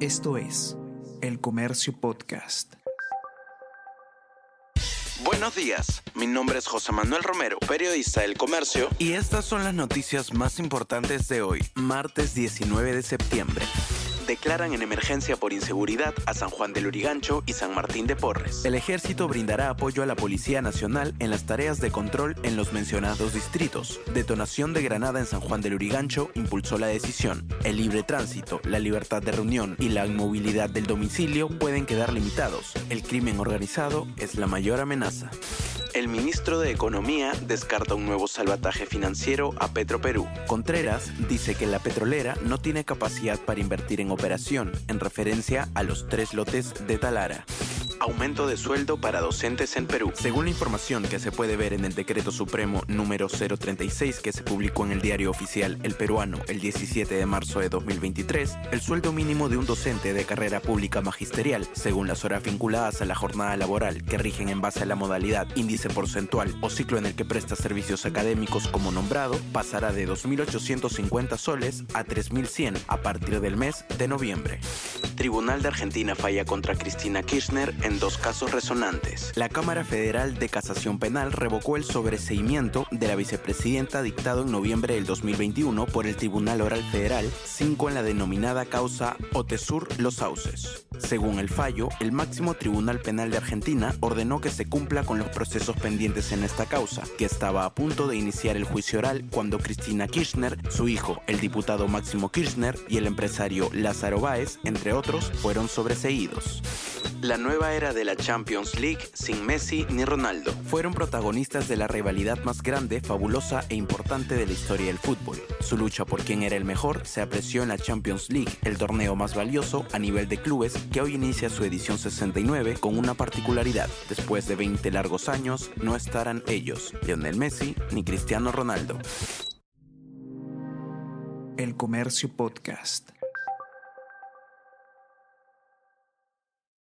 Esto es El Comercio Podcast. Buenos días, mi nombre es José Manuel Romero, periodista del Comercio, y estas son las noticias más importantes de hoy, martes 19 de septiembre declaran en emergencia por inseguridad a San Juan del Urigancho y San Martín de Porres. El ejército brindará apoyo a la Policía Nacional en las tareas de control en los mencionados distritos. Detonación de granada en San Juan del Urigancho impulsó la decisión. El libre tránsito, la libertad de reunión y la inmovilidad del domicilio pueden quedar limitados. El crimen organizado es la mayor amenaza. El ministro de Economía descarta un nuevo salvataje financiero a Petroperú. Contreras dice que la petrolera no tiene capacidad para invertir en operación, en referencia a los tres lotes de Talara aumento de sueldo para docentes en Perú. Según la información que se puede ver en el Decreto Supremo número 036 que se publicó en el diario oficial El Peruano el 17 de marzo de 2023, el sueldo mínimo de un docente de carrera pública magisterial, según las horas vinculadas a la jornada laboral que rigen en base a la modalidad, índice porcentual o ciclo en el que presta servicios académicos como nombrado, pasará de 2.850 soles a 3.100 a partir del mes de noviembre. Tribunal de Argentina falla contra Cristina Kirchner en dos casos resonantes. La Cámara Federal de Casación Penal revocó el sobreseimiento de la vicepresidenta dictado en noviembre del 2021 por el Tribunal Oral Federal, 5 en la denominada causa Otesur Los Sauces. Según el fallo, el máximo Tribunal Penal de Argentina ordenó que se cumpla con los procesos pendientes en esta causa, que estaba a punto de iniciar el juicio oral cuando Cristina Kirchner, su hijo, el diputado Máximo Kirchner y el empresario Lázaro Báez, entre otros, fueron sobreseídos. La nueva era de la Champions League sin Messi ni Ronaldo. Fueron protagonistas de la rivalidad más grande, fabulosa e importante de la historia del fútbol. Su lucha por quién era el mejor se apreció en la Champions League, el torneo más valioso a nivel de clubes que hoy inicia su edición 69 con una particularidad. Después de 20 largos años, no estarán ellos, Lionel Messi ni Cristiano Ronaldo. El Comercio Podcast.